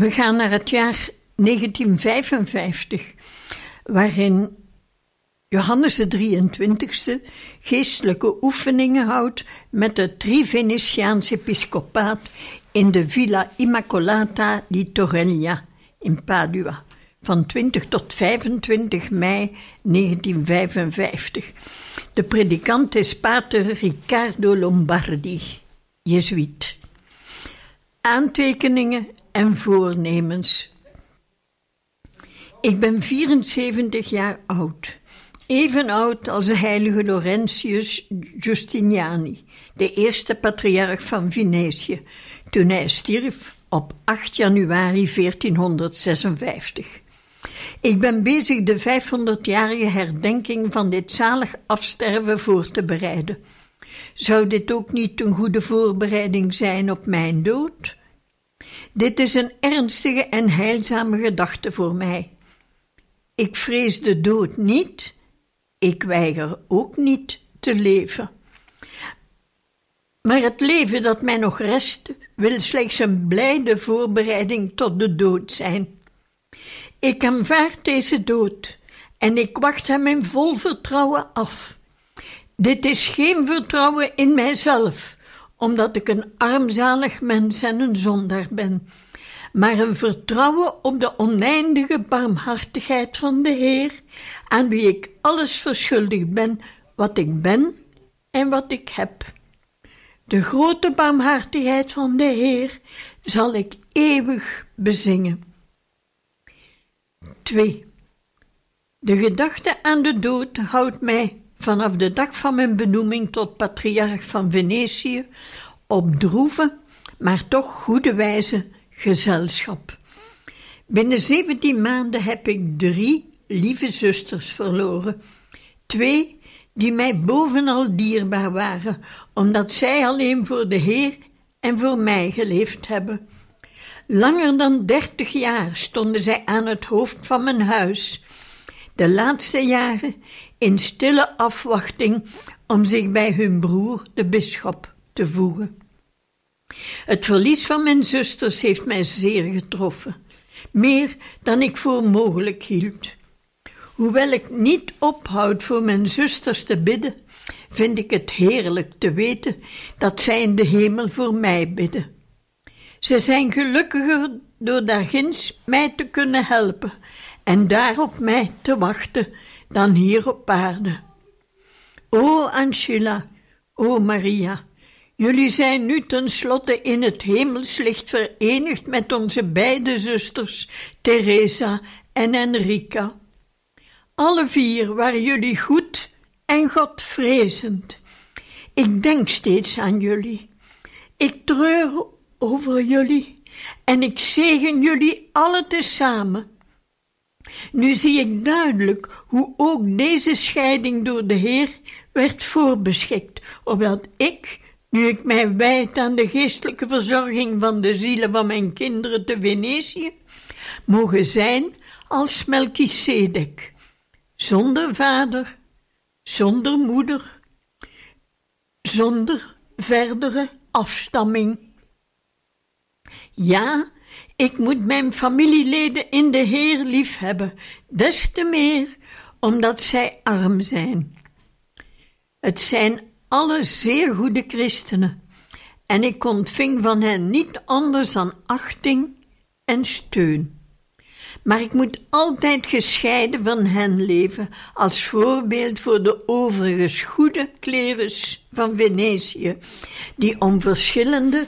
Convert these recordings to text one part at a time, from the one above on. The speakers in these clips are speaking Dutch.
We gaan naar het jaar 1955, waarin Johannes de 23e geestelijke oefeningen houdt met het Trivenetiaans episcopaat in de Villa Immacolata di Torreglia in Padua van 20 tot 25 mei 1955. De predikant is pater Riccardo Lombardi, jezuïet. Aantekeningen en voornemens. Ik ben 74 jaar oud, even oud als de heilige Laurentius Justiniani, de eerste patriarch van Venetië, toen hij stierf op 8 januari 1456. Ik ben bezig de 500-jarige herdenking van dit zalig afsterven voor te bereiden. Zou dit ook niet een goede voorbereiding zijn op mijn dood? Dit is een ernstige en heilzame gedachte voor mij. Ik vrees de dood niet, ik weiger ook niet te leven. Maar het leven dat mij nog rest, wil slechts een blijde voorbereiding tot de dood zijn. Ik aanvaard deze dood en ik wacht hem in vol vertrouwen af. Dit is geen vertrouwen in mijzelf, omdat ik een armzalig mens en een zondaar ben, maar een vertrouwen op de oneindige barmhartigheid van de Heer, aan wie ik alles verschuldigd ben wat ik ben en wat ik heb. De grote barmhartigheid van de Heer zal ik eeuwig bezingen. 2. De gedachte aan de dood houdt mij vanaf de dag van mijn benoeming tot patriarch van Venetië op droeve, maar toch goede wijze gezelschap. Binnen zeventien maanden heb ik drie lieve zusters verloren. Twee die mij bovenal dierbaar waren, omdat zij alleen voor de Heer en voor mij geleefd hebben. Langer dan dertig jaar stonden zij aan het hoofd van mijn huis, de laatste jaren in stille afwachting om zich bij hun broer, de bisschop, te voegen. Het verlies van mijn zusters heeft mij zeer getroffen, meer dan ik voor mogelijk hield. Hoewel ik niet ophoud voor mijn zusters te bidden, vind ik het heerlijk te weten dat zij in de hemel voor mij bidden. Ze zijn gelukkiger door daarginds mij te kunnen helpen en daar op mij te wachten dan hier op aarde. O Angela, o Maria, jullie zijn nu tenslotte in het hemelslicht verenigd met onze beide zusters, Teresa en Enrica. Alle vier waren jullie goed en Godvrezend. Ik denk steeds aan jullie. Ik treur over jullie en ik zegen jullie alle tezamen. Nu zie ik duidelijk hoe ook deze scheiding door de Heer werd voorbeschikt, opdat ik, nu ik mij wijd aan de geestelijke verzorging van de zielen van mijn kinderen te Venetië, mogen zijn als Melchisedek, zonder vader, zonder moeder, zonder verdere afstamming. Ja, ik moet mijn familieleden in de Heer liefhebben, des te meer omdat zij arm zijn. Het zijn alle zeer goede christenen, en ik ontving van hen niet anders dan achting en steun. Maar ik moet altijd gescheiden van hen leven, als voorbeeld voor de overigens goede klerus van Venetië, die om verschillende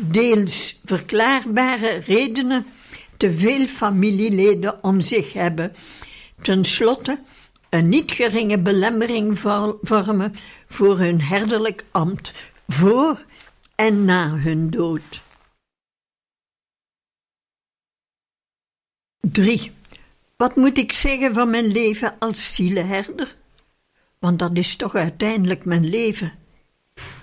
deels verklaarbare redenen te veel familieleden om zich hebben. Ten slotte, een niet geringe belemmering vormen voor hun herderlijk ambt, voor en na hun dood. 3. Wat moet ik zeggen van mijn leven als zielenherder? Want dat is toch uiteindelijk mijn leven.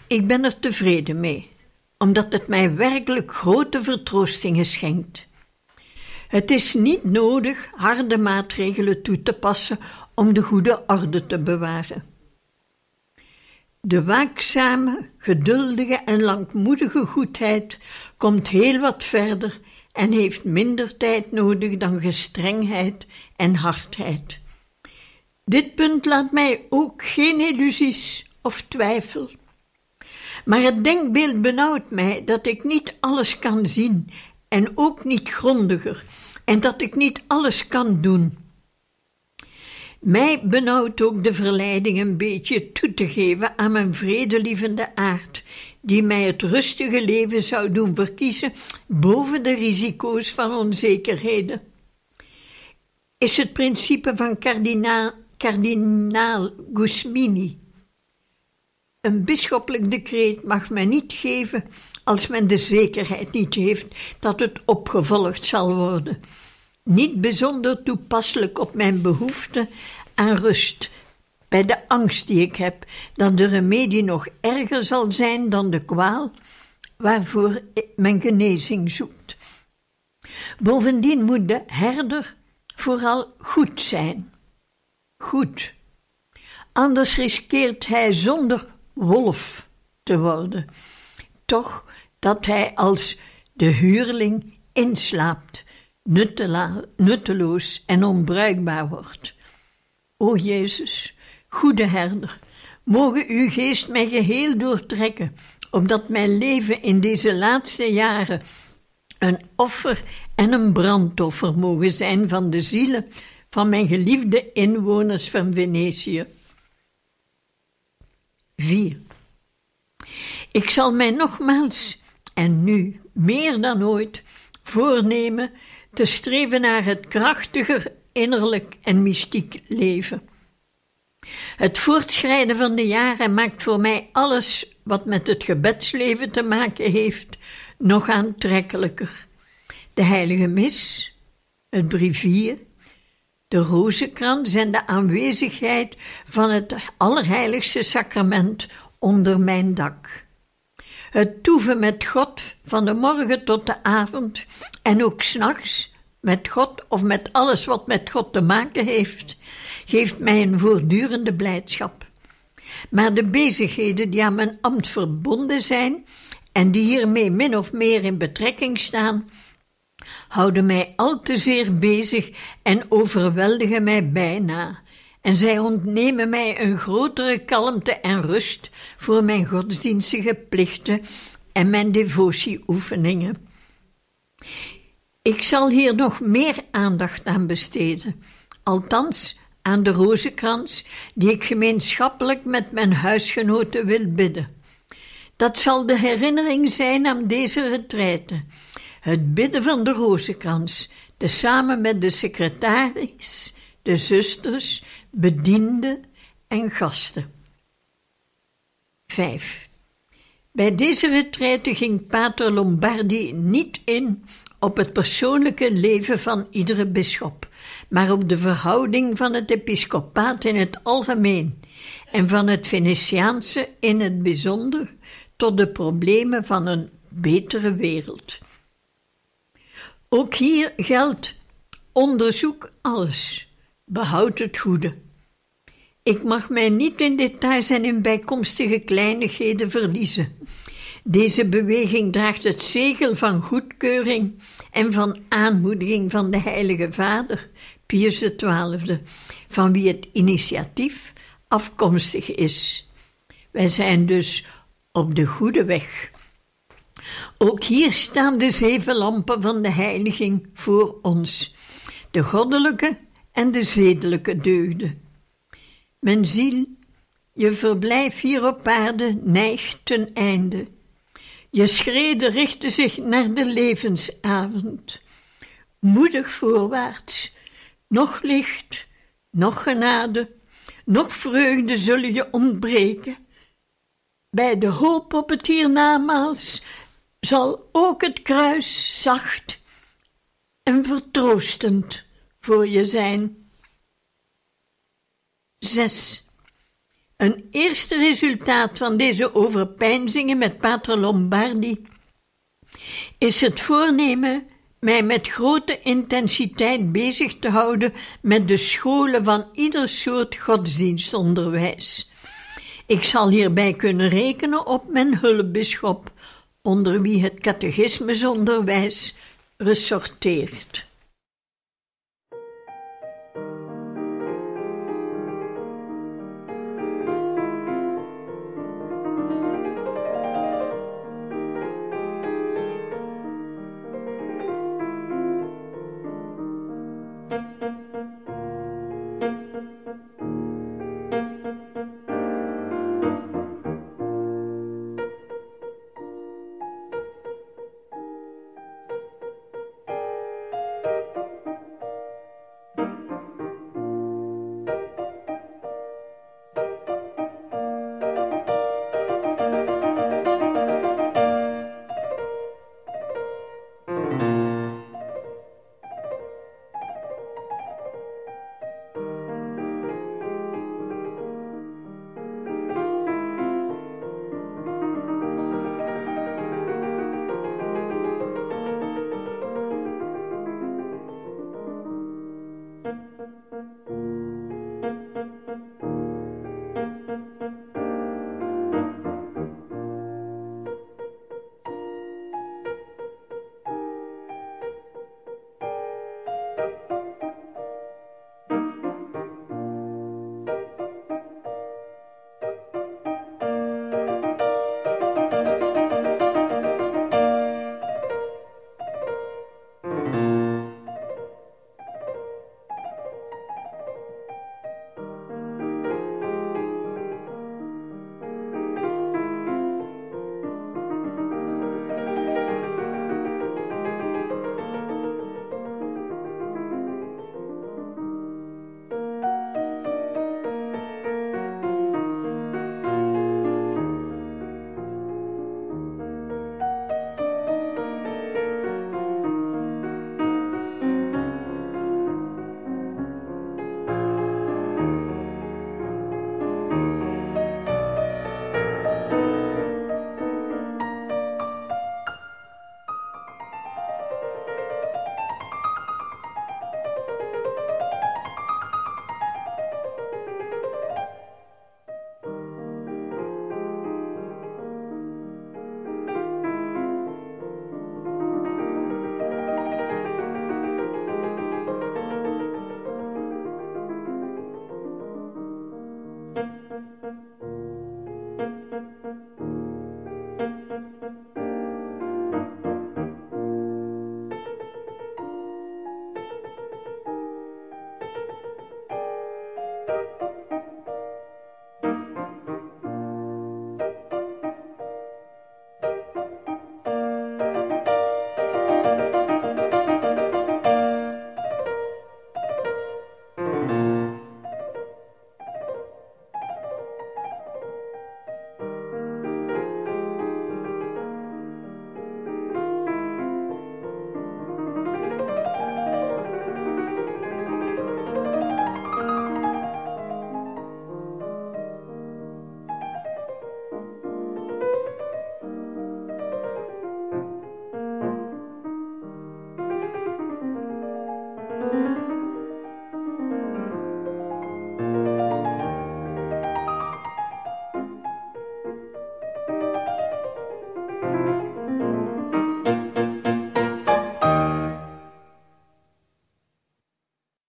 Ik ben er tevreden mee, omdat het mij werkelijk grote vertroostingen schenkt. Het is niet nodig harde maatregelen toe te passen om de goede orde te bewaren. De waakzame, geduldige en langmoedige goedheid komt heel wat verder en heeft minder tijd nodig dan gestrengheid en hardheid. Dit punt laat mij ook geen illusies of twijfel. Maar het denkbeeld benauwt mij dat ik niet alles kan zien en ook niet grondiger, en dat ik niet alles kan doen. Mij benauwt ook de verleiding een beetje toe te geven aan mijn vredelievende aard, die mij het rustige leven zou doen verkiezen boven de risico's van onzekerheden. Is het principe van kardinaal, kardinaal Gusmini. Een bisschoppelijk decreet mag men niet geven als men de zekerheid niet heeft dat het opgevolgd zal worden. Niet bijzonder toepasselijk op mijn behoefte aan rust, bij de angst die ik heb dat de remedie nog erger zal zijn dan de kwaal waarvoor men genezing zoekt. Bovendien moet de herder vooral goed zijn. Goed. Anders riskeert hij zonder wolf te worden. Toch dat hij als de huurling inslaapt, nutteloos en onbruikbaar wordt. O Jezus, goede herder, mogen uw geest mij geheel doortrekken, opdat mijn leven in deze laatste jaren een offer en een brandoffer mogen zijn van de zielen van mijn geliefde inwoners van Venetië. 4. Ik zal mij nogmaals en nu meer dan ooit voornemen te streven naar het krachtiger innerlijk en mystiek leven. Het voortschrijden van de jaren maakt voor mij alles wat met het gebedsleven te maken heeft nog aantrekkelijker. De heilige mis, het brievier, de rozenkrans en de aanwezigheid van het allerheiligste sacrament onder mijn dak. Het toeven met God van de morgen tot de avond en ook s'nachts met God of met alles wat met God te maken heeft, geeft mij een voortdurende blijdschap. Maar de bezigheden die aan mijn ambt verbonden zijn en die hiermee min of meer in betrekking staan, houden mij al te zeer bezig en overweldigen mij bijna. En zij ontnemen mij een grotere kalmte en rust voor mijn godsdienstige plichten en mijn devotieoefeningen. Ik zal hier nog meer aandacht aan besteden, althans aan de rozenkrans die ik gemeenschappelijk met mijn huisgenoten wil bidden. Dat zal de herinnering zijn aan deze retraite, het bidden van de rozenkrans, tezamen met de secretaris, de zusters, bedienden en gasten. 5. Bij deze retraite ging Pater Lombardi niet in op het persoonlijke leven van iedere bisschop, maar op de verhouding van het episcopaat in het algemeen en van het Venetiaanse in het bijzonder tot de problemen van een betere wereld. Ook hier geldt: onderzoek alles, behoud het goede. Ik mag mij niet in details en in bijkomstige kleinigheden verliezen. Deze beweging draagt het zegel van goedkeuring en van aanmoediging van de Heilige Vader, Pius XII, van wie het initiatief afkomstig is. Wij zijn dus op de goede weg. Ook hier staan de zeven lampen van de heiliging voor ons, de goddelijke en de zedelijke deugden. Mijn ziel, je verblijf hier op aarde neigt ten einde. Je schreden richtten zich naar de levensavond. Moedig voorwaarts, nog licht, nog genade, noch vreugde zullen je ontbreken. Bij de hoop op het hiernamaals zal ook het kruis zacht en vertroostend voor je zijn. 6. Een eerste resultaat van deze overpeinzingen met Pater Lombardi is het voornemen mij met grote intensiteit bezig te houden met de scholen van ieder soort godsdienstonderwijs. Ik zal hierbij kunnen rekenen op mijn hulpbisschop, onder wie het catechismusonderwijs ressorteert.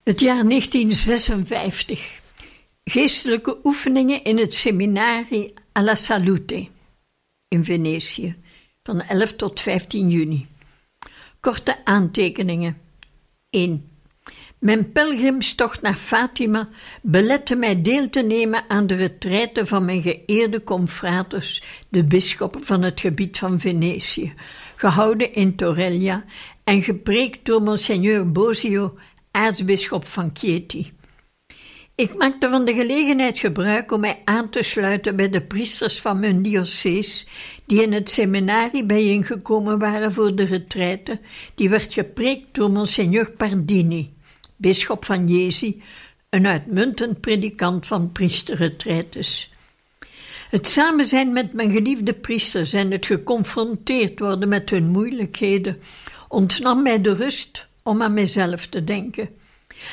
Het jaar 1956. Geestelijke oefeningen in het seminarie alla Salute in Venetië van 11 tot 15 juni. Korte aantekeningen. 1. Mijn pelgrimstocht naar Fatima belette mij deel te nemen aan de retraite van mijn geëerde confraters, de bisschoppen van het gebied van Venetië, gehouden in Torreglia en gepreekt door Monseigneur Bosio aartsbisschop van Chieti. Ik maakte van de gelegenheid gebruik om mij aan te sluiten bij de priesters van mijn diocese, die in het seminarie bijeengekomen waren voor de retraite, die werd gepreekt door Monseigneur Pardini, bisschop van Jesi, een uitmuntend predikant van priesterretreites. Het samen zijn met mijn geliefde priesters en het geconfronteerd worden met hun moeilijkheden ontnam mij de rust om aan mezelf te denken.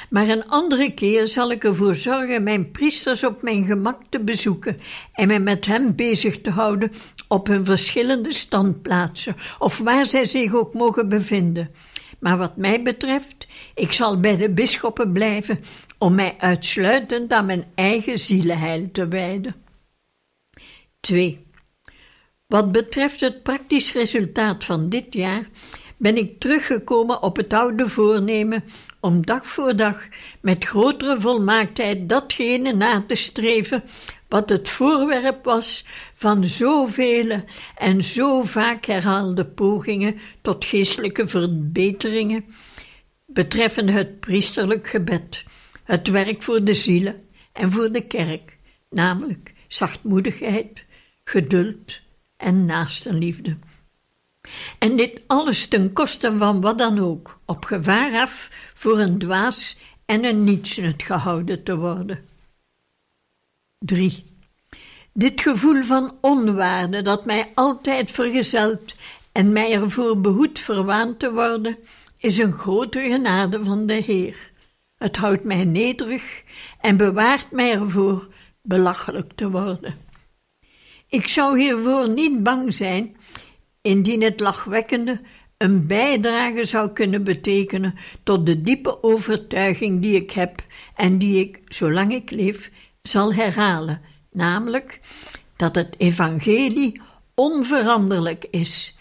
Maar een andere keer zal ik ervoor zorgen mijn priesters op mijn gemak te bezoeken en mij met hen bezig te houden op hun verschillende standplaatsen of waar zij zich ook mogen bevinden. Maar wat mij betreft, ik zal bij de bisschoppen blijven om mij uitsluitend aan mijn eigen zielenheil te wijden. 2. Wat betreft het praktisch resultaat van dit jaar ben ik teruggekomen op het oude voornemen om dag voor dag met grotere volmaaktheid datgene na te streven wat het voorwerp was van zoveel en zo vaak herhaalde pogingen tot geestelijke verbeteringen betreffende het priesterlijk gebed, het werk voor de zielen en voor de kerk, namelijk zachtmoedigheid, geduld en naastenliefde. En dit alles ten koste van wat dan ook, op gevaar af voor een dwaas en een nietsnut gehouden te worden. 3. Dit gevoel van onwaarde dat mij altijd vergezelt en mij ervoor behoedt verwaand te worden, is een grote genade van de Heer. Het houdt mij nederig en bewaart mij ervoor belachelijk te worden. Ik zou hiervoor niet bang zijn, indien het lachwekkende een bijdrage zou kunnen betekenen tot de diepe overtuiging die ik heb en die ik, zolang ik leef, zal herhalen, namelijk dat het evangelie onveranderlijk is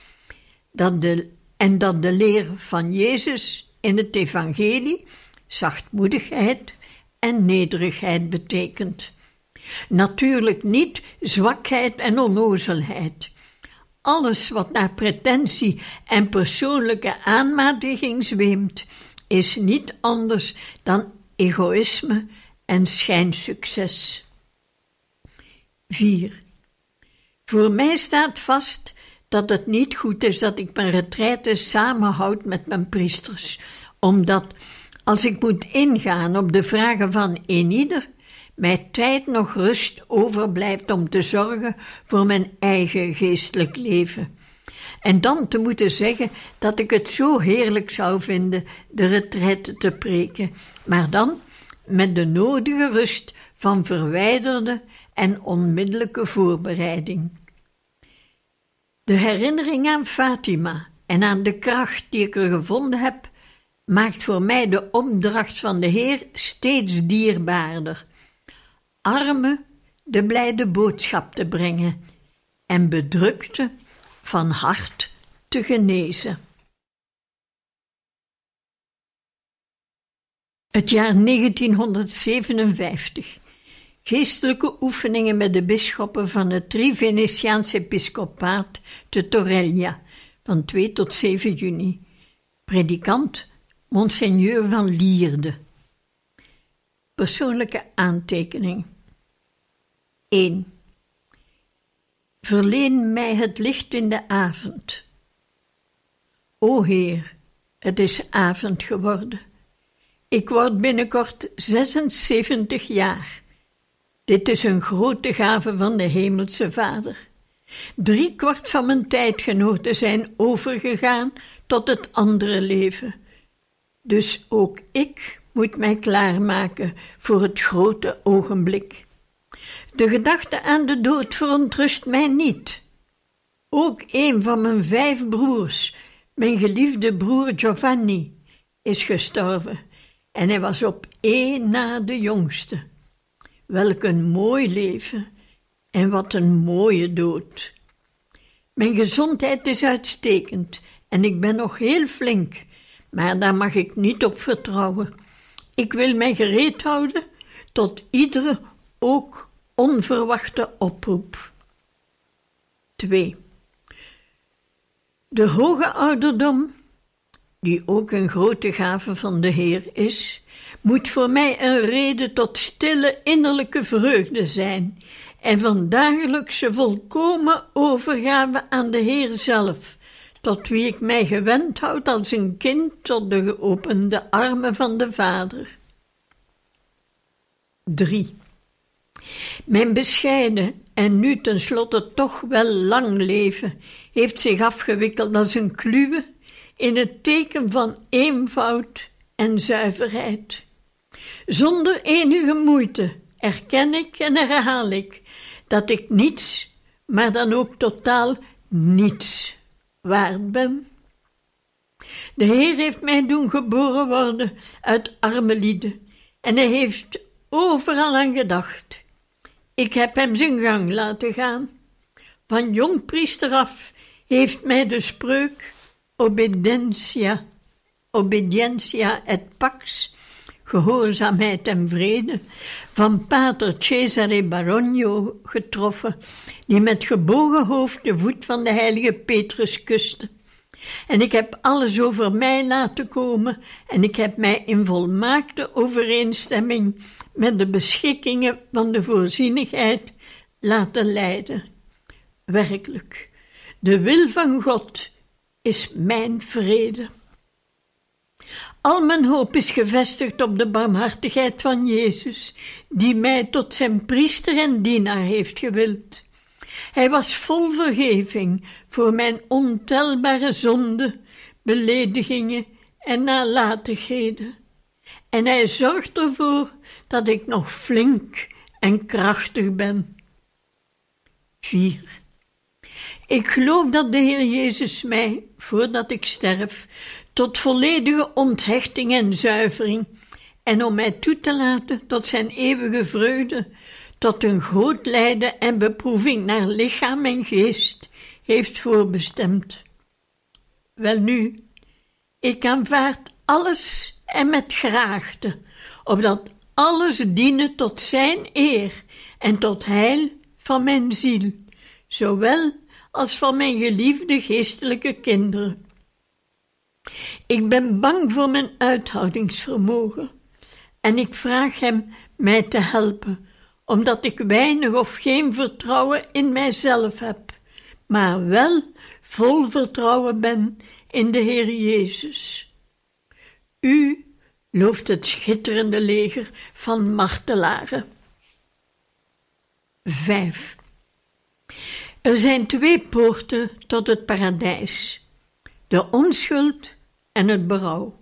de, en dat de leer van Jezus in het evangelie zachtmoedigheid en nederigheid betekent. Natuurlijk niet zwakheid en onnozelheid. Alles wat naar pretentie en persoonlijke aanmatiging zweemt, is niet anders dan egoïsme en schijnsucces. 4. Voor mij staat vast dat het niet goed is dat ik mijn retraite samenhoud met mijn priesters, omdat als ik moet ingaan op de vragen van een ieder, mij tijd nog rust overblijft om te zorgen voor mijn eigen geestelijk leven. En dan te moeten zeggen dat ik het zo heerlijk zou vinden de retraite te preken, maar dan met de nodige rust van verwijderde en onmiddellijke voorbereiding. De herinnering aan Fatima en aan de kracht die ik er gevonden heb, maakt voor mij de opdracht van de Heer steeds dierbaarder armen de blijde boodschap te brengen en bedrukte van hart te genezen. Het jaar 1957. Geestelijke oefeningen met de bisschoppen van het Tri-Venetiaans episcopaat te Torreglia van 2 tot 7 juni. Predikant Monseigneur van Lierde. Persoonlijke aantekening. 1. Verleen mij het licht in de avond. O Heer, het is avond geworden. Ik word binnenkort 76 jaar. Dit is een grote gave van de Hemelse Vader. Drie kwart van mijn tijdgenoten zijn overgegaan tot het andere leven. Dus ook ik moet mij klaarmaken voor het grote ogenblik. De gedachte aan de dood verontrust mij niet. Ook een van mijn vijf broers, mijn geliefde broer Giovanni, is gestorven en hij was op één na de jongste. Welk een mooi leven en wat een mooie dood. Mijn gezondheid is uitstekend en ik ben nog heel flink, maar daar mag ik niet op vertrouwen. Ik wil mij gereed houden tot iedere, ook onverwachte oproep. 2. De hoge ouderdom die ook een grote gave van de Heer is, moet voor mij een reden tot stille innerlijke vreugde zijn en van dagelijkse volkomen overgave aan de Heer zelf, tot wie ik mij gewend houd als een kind tot de geopende armen van de Vader. 3. Mijn bescheiden en nu tenslotte toch wel lang leven heeft zich afgewikkeld als een kluwe in het teken van eenvoud en zuiverheid. Zonder enige moeite erken ik en herhaal ik dat ik niets, maar dan ook totaal niets waard ben. De Heer heeft mij doen geboren worden uit arme lieden en hij heeft overal aan gedacht. Ik heb hem zijn gang laten gaan. Van jong priester af heeft mij de spreuk obedientia, obedientia et pax, gehoorzaamheid en vrede, van pater Cesare Baronio getroffen, die met gebogen hoofd de voet van de heilige Petrus kuste. En ik heb alles over mij laten komen en ik heb mij in volmaakte overeenstemming met de beschikkingen van de voorzienigheid laten leiden. Werkelijk, de wil van God is mijn vrede. Al mijn hoop is gevestigd op de barmhartigheid van Jezus, die mij tot zijn priester en dienaar heeft gewild. Hij was vol vergeving voor mijn ontelbare zonden, beledigingen en nalatigheden. En hij zorgt ervoor dat ik nog flink en krachtig ben. 4. Ik geloof dat de Heer Jezus mij, voordat ik sterf, tot volledige onthechting en zuivering, en om mij toe te laten tot zijn eeuwige vreugde, tot een groot lijden en beproeving naar lichaam en geest heeft voorbestemd. Welnu, ik aanvaard alles en met graagte, opdat alles dienen tot zijn eer en tot heil van mijn ziel, zowel als van mijn geliefde geestelijke kinderen. Ik ben bang voor mijn uithoudingsvermogen en ik vraag Hem mij te helpen omdat ik weinig of geen vertrouwen in mijzelf heb, maar wel vol vertrouwen ben in de Heer Jezus. U looft het schitterende leger van martelaren. 5. Er zijn twee poorten tot het paradijs: de onschuld en het berouw.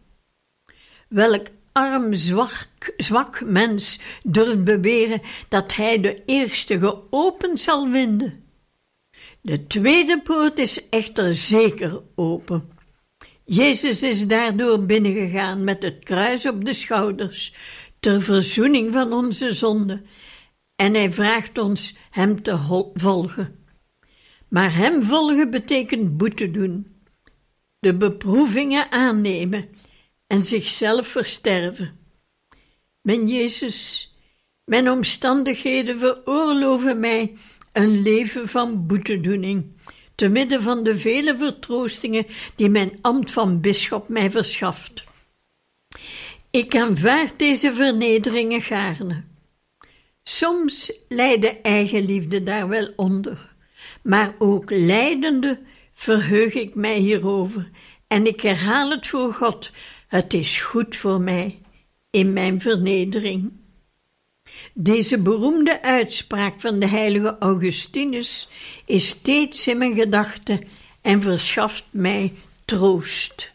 Welk arm, zwak, zwak mens durft beweren dat hij de eerste geopend zal vinden. De tweede poort is echter zeker open. Jezus is daardoor binnengegaan met het kruis op de schouders, ter verzoening van onze zonde, en hij vraagt ons hem te volgen. Maar hem volgen betekent boete doen, de beproevingen aannemen en zichzelf versterven. Mijn Jezus, mijn omstandigheden veroorloven mij een leven van boetedoening, te midden van de vele vertroostingen die mijn ambt van bisschop mij verschaft. Ik aanvaard deze vernederingen gaarne. Soms lijdt eigenliefde daar wel onder, maar ook lijdende verheug ik mij hierover en ik herhaal het voor God het is goed voor mij in mijn vernedering. Deze beroemde uitspraak van de heilige Augustinus is steeds in mijn gedachten en verschaft mij troost.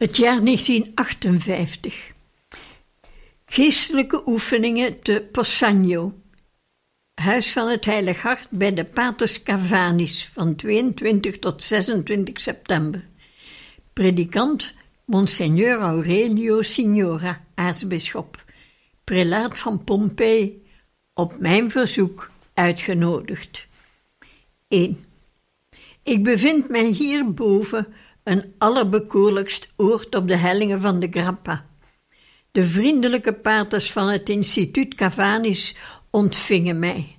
Het jaar 1958. Geestelijke oefeningen te Possagno. Huis van het Heilig Hart bij de Paters Cavanis van 22 tot 26 september. Predikant Monseigneur Aurelio Signora, aartsbisschop. Prelaat van Pompei, op mijn verzoek uitgenodigd. 1. Ik bevind mij hierboven een allerbekoorlijkst oord op de hellingen van de Grappa. De vriendelijke paters van het instituut Cavanis ontvingen mij.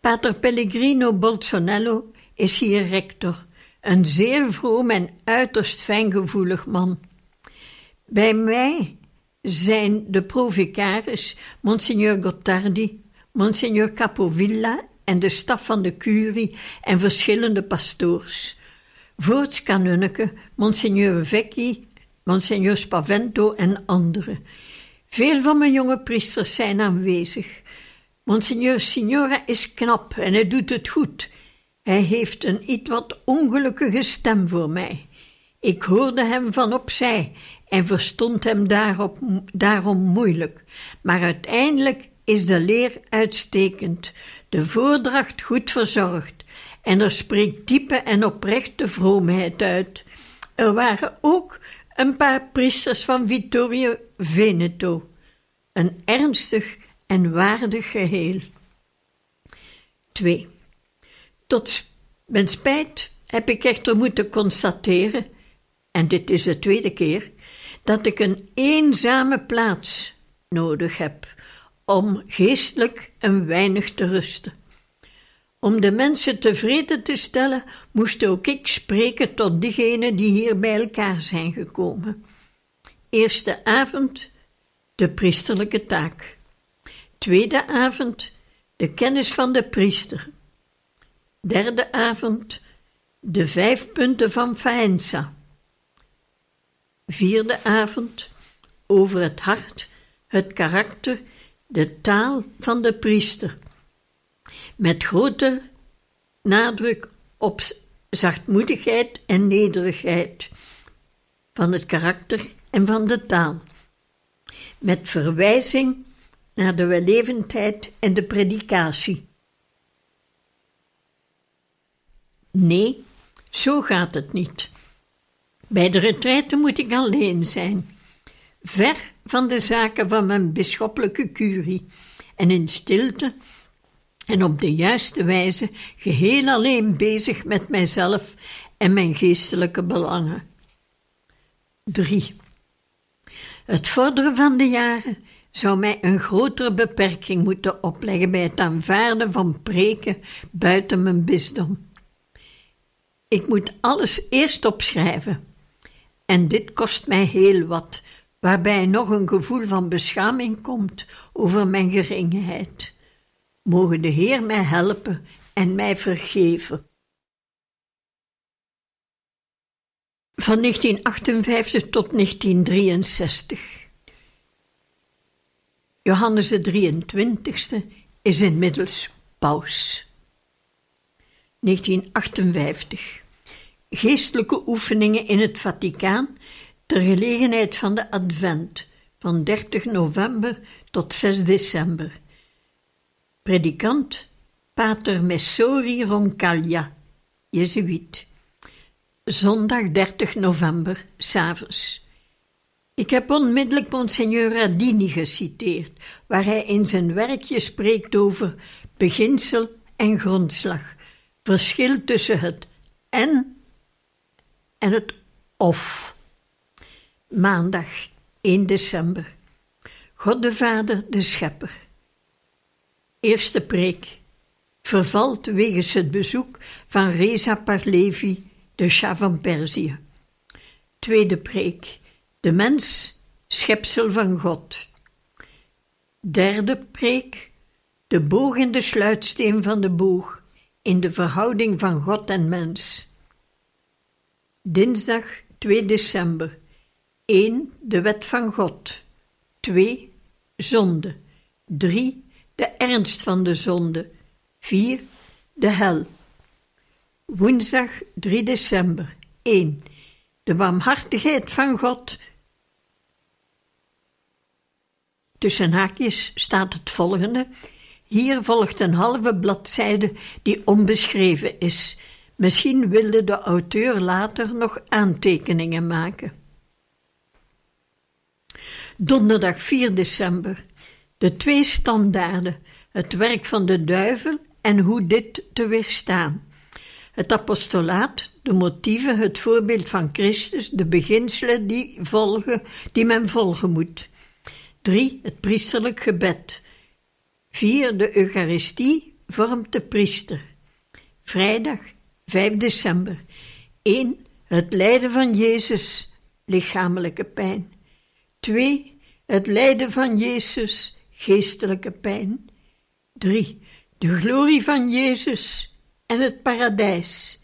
Pater Pellegrino Bolsonello is hier rector, een zeer vroom en uiterst fijngevoelig man. Bij mij zijn de provicaris Monsignor Gottardi, Monsignor Capovilla en de staf van de curie en verschillende pastoors. Voorts kanunke, Monsignor Vecchi, Monsignor Spavento en anderen. Veel van mijn jonge priesters zijn aanwezig. Monsignor Signora is knap en hij doet het goed. Hij heeft een iets wat ongelukkige stem voor mij. Ik hoorde hem van opzij en verstond hem daarop, daarom moeilijk. Maar uiteindelijk is de leer uitstekend, de voordracht goed verzorgd en er spreekt diepe en oprechte vroomheid uit. Er waren ook een paar priesters van Vittorio Veneto, een ernstig en waardig geheel. 2. Tot mijn spijt heb ik echter moeten constateren, en dit is de tweede keer, dat ik een eenzame plaats nodig heb om geestelijk een weinig te rusten. Om de mensen tevreden te stellen, moest ook ik spreken tot diegenen die hier bij elkaar zijn gekomen. Eerste avond, de priesterlijke taak. Tweede avond, de kennis van de priester. Derde avond, de vijf punten van Faenza. Vierde avond, over het hart, het karakter, de taal van de priester met grote nadruk op zachtmoedigheid en nederigheid van het karakter en van de taal, met verwijzing naar de wellevendheid en de predikatie. Nee, zo gaat het niet. Bij de retraite moet ik alleen zijn, ver van de zaken van mijn bisschoppelijke curie en in stilte en op de juiste wijze geheel alleen bezig met mijzelf en mijn geestelijke belangen. 3. Het vorderen van de jaren zou mij een grotere beperking moeten opleggen bij het aanvaarden van preken buiten mijn bisdom. Ik moet alles eerst opschrijven. En dit kost mij heel wat, waarbij nog een gevoel van beschaming komt over mijn geringheid. Mogen de Heer mij helpen en mij vergeven. Van 1958 tot 1963. Johannes de 23ste is inmiddels paus. 1958. Geestelijke oefeningen in het Vaticaan ter gelegenheid van de Advent van 30 november tot 6 december Predikant Pater Messori Roncaglia, Jezuïet. Zondag 30 november, s'avonds. Ik heb onmiddellijk Monseigneur Radini geciteerd, waar hij in zijn werkje spreekt over beginsel en grondslag, verschil tussen het en en het of. Maandag 1 december. God de Vader, de Schepper. Eerste preek. Vervalt wegens het bezoek van Reza Parlevi, de Shah van Perzië. Tweede preek. De mens, schepsel van God. Derde preek. De boog en de sluitsteen van de boog in de verhouding van God en mens. Dinsdag 2 december. 1. De wet van God. 2. Zonde. 3. De ernst van de zonde. 4. De hel. Woensdag 3 december. 1. De barmhartigheid van God. Tussen haakjes staat het volgende. Hier volgt een halve bladzijde die onbeschreven is. Misschien wilde de auteur later nog aantekeningen maken. Donderdag 4 december. De twee standaarden, het werk van de duivel en hoe dit te weerstaan. Het apostolaat, de motieven, het voorbeeld van Christus, de beginselen die, volgen, die men volgen moet. 3. Het priesterlijk gebed. 4. De Eucharistie vormt de priester. Vrijdag 5 december. 1. Het lijden van Jezus, lichamelijke pijn. 2. Het lijden van Jezus, geestelijke pijn. 3. De glorie van Jezus en het paradijs.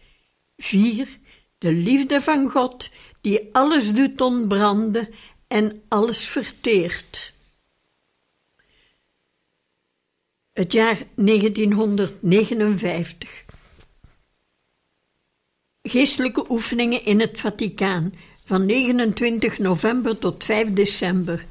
4. De liefde van God die alles doet ontbranden en alles verteert. Het jaar 1959. Geestelijke oefeningen in het Vaticaan van 29 november tot 5 december.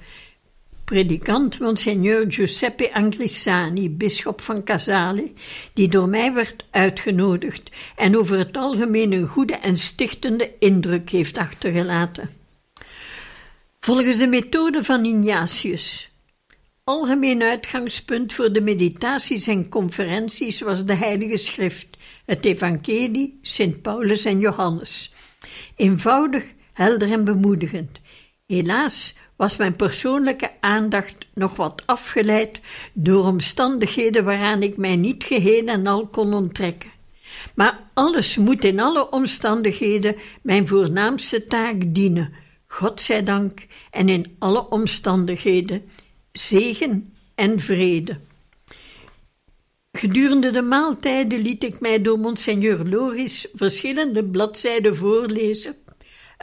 Predikant Monsignor Giuseppe Angrisani, bisschop van Casale, die door mij werd uitgenodigd en over het algemeen een goede en stichtende indruk heeft achtergelaten. Volgens de methode van Ignatius. Algemeen uitgangspunt voor de meditaties en conferenties was de Heilige Schrift, het Evangelie, Sint Paulus en Johannes. Eenvoudig, helder en bemoedigend. Helaas was mijn persoonlijke aandacht nog wat afgeleid door omstandigheden waaraan ik mij niet geheel en al kon onttrekken. Maar alles moet in alle omstandigheden mijn voornaamste taak dienen, God zij dank, en in alle omstandigheden zegen en vrede. Gedurende de maaltijden liet ik mij door Monseigneur Loris verschillende bladzijden voorlezen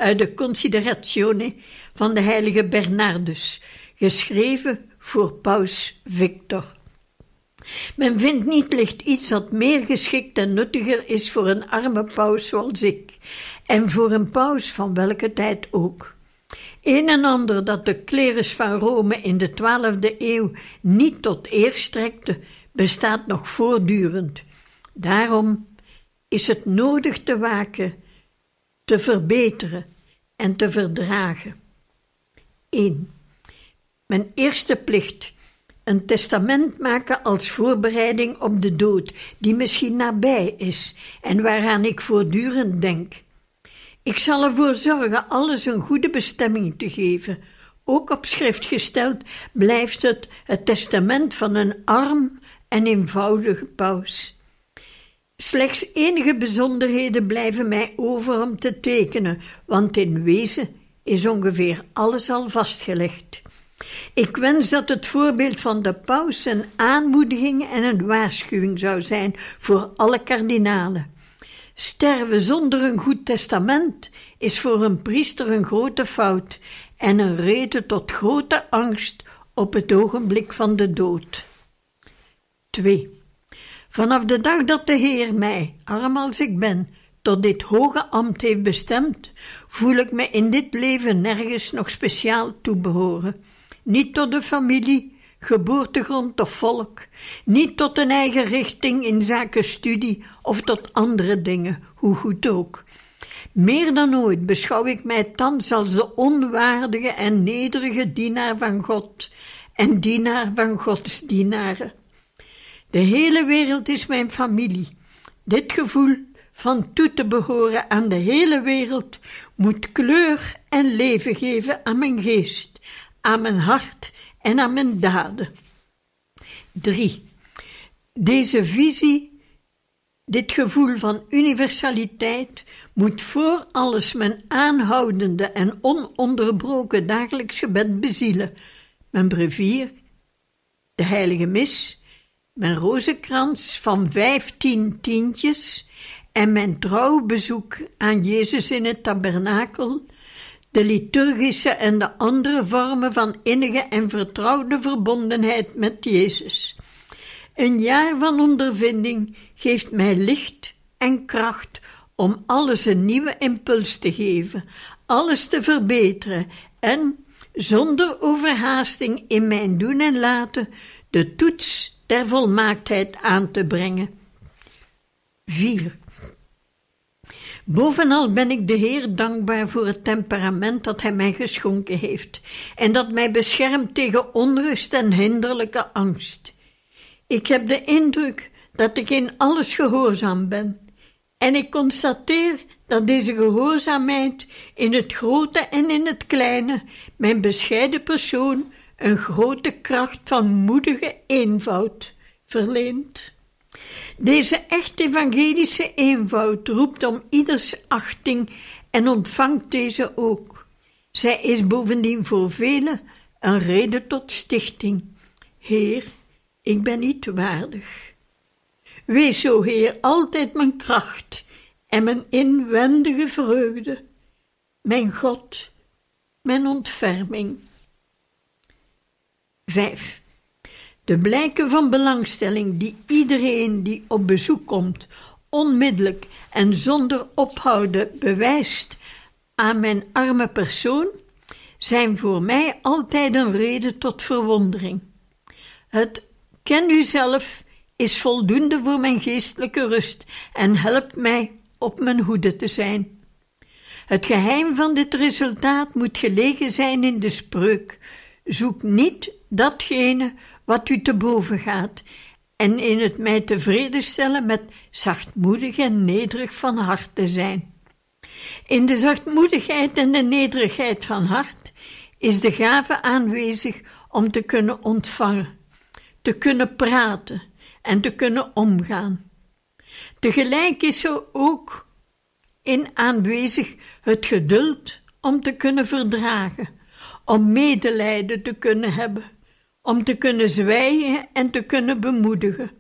uit de Consideratione van de heilige Bernardus, geschreven voor paus Victor. Men vindt niet licht iets dat meer geschikt en nuttiger is voor een arme paus zoals ik, en voor een paus van welke tijd ook. Een en ander dat de klerus van Rome in de twaalfde eeuw niet tot eer strekte, bestaat nog voortdurend. Daarom is het nodig te waken, te verbeteren en te verdragen. 1. Mijn eerste plicht: een testament maken als voorbereiding op de dood, die misschien nabij is en waaraan ik voortdurend denk. Ik zal ervoor zorgen alles een goede bestemming te geven. Ook op schrift gesteld blijft het het testament van een arm en eenvoudige paus. Slechts enige bijzonderheden blijven mij over om te tekenen, want in wezen is ongeveer alles al vastgelegd. Ik wens dat het voorbeeld van de paus een aanmoediging en een waarschuwing zou zijn voor alle kardinalen. Sterven zonder een goed testament is voor een priester een grote fout en een reden tot grote angst op het ogenblik van de dood. 2. Vanaf de dag dat de Heer mij, arm als ik ben, tot dit hoge ambt heeft bestemd, voel ik me in dit leven nergens nog speciaal toebehoren. Niet tot de familie, geboortegrond of volk, niet tot een eigen richting in zaken studie of tot andere dingen, hoe goed ook. Meer dan ooit beschouw ik mij thans als de onwaardige en nederige dienaar van God en dienaar van Gods dienaren. De hele wereld is mijn familie. Dit gevoel van toe te behoren aan de hele wereld moet kleur en leven geven aan mijn geest, aan mijn hart en aan mijn daden. 3. Deze visie, dit gevoel van universaliteit, moet voor alles mijn aanhoudende en ononderbroken dagelijks gebed bezielen, mijn brevier, de heilige mis, mijn rozenkrans van vijftien tientjes en mijn trouw bezoek aan Jezus in het tabernakel, de liturgische en de andere vormen van innige en vertrouwde verbondenheid met Jezus. Een jaar van ondervinding geeft mij licht en kracht om alles een nieuwe impuls te geven, alles te verbeteren en, zonder overhaasting in mijn doen en laten, de toets der volmaaktheid aan te brengen. 4. Bovenal ben ik de Heer dankbaar voor het temperament dat Hij mij geschonken heeft en dat mij beschermt tegen onrust en hinderlijke angst. Ik heb de indruk dat ik in alles gehoorzaam ben en ik constateer dat deze gehoorzaamheid in het grote en in het kleine mijn bescheiden persoon een grote kracht van moedige eenvoud verleent. Deze echt evangelische eenvoud roept om ieders achting en ontvangt deze ook. Zij is bovendien voor velen een reden tot stichting. Heer, ik ben niet waardig. Wees, o Heer, altijd mijn kracht en mijn inwendige vreugde, mijn God, mijn ontferming. 5. De blijken van belangstelling die iedereen die op bezoek komt, onmiddellijk en zonder ophouden bewijst aan mijn arme persoon, zijn voor mij altijd een reden tot verwondering. Het ken u zelf is voldoende voor mijn geestelijke rust en helpt mij op mijn hoede te zijn. Het geheim van dit resultaat moet gelegen zijn in de spreuk: zoek niet datgene wat u te boven gaat, en in het mij tevreden stellen met zachtmoedig en nederig van hart te zijn. In de zachtmoedigheid en de nederigheid van hart is de gave aanwezig om te kunnen ontvangen, te kunnen praten en te kunnen omgaan. Tegelijk is er ook in aanwezig het geduld om te kunnen verdragen, om medelijden te kunnen hebben, om te kunnen zwijgen en te kunnen bemoedigen.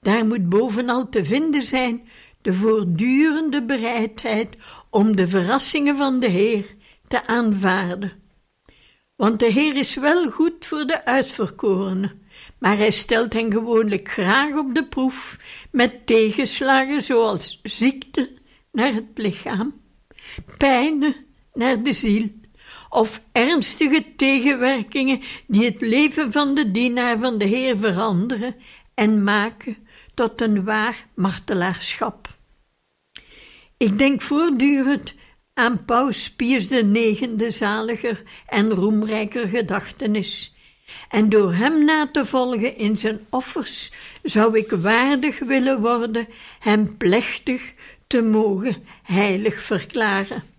Daar moet bovenal te vinden zijn de voortdurende bereidheid om de verrassingen van de Heer te aanvaarden. Want de Heer is wel goed voor de uitverkorenen, maar hij stelt hen gewoonlijk graag op de proef met tegenslagen zoals ziekte naar het lichaam, pijnen naar de ziel of ernstige tegenwerkingen die het leven van de dienaar van de Heer veranderen en maken tot een waar martelaarschap. Ik denk voortdurend aan Paus Pius IX, zaliger en roemrijker gedachtenis, en door hem na te volgen in zijn offers zou ik waardig willen worden hem plechtig te mogen heilig verklaren.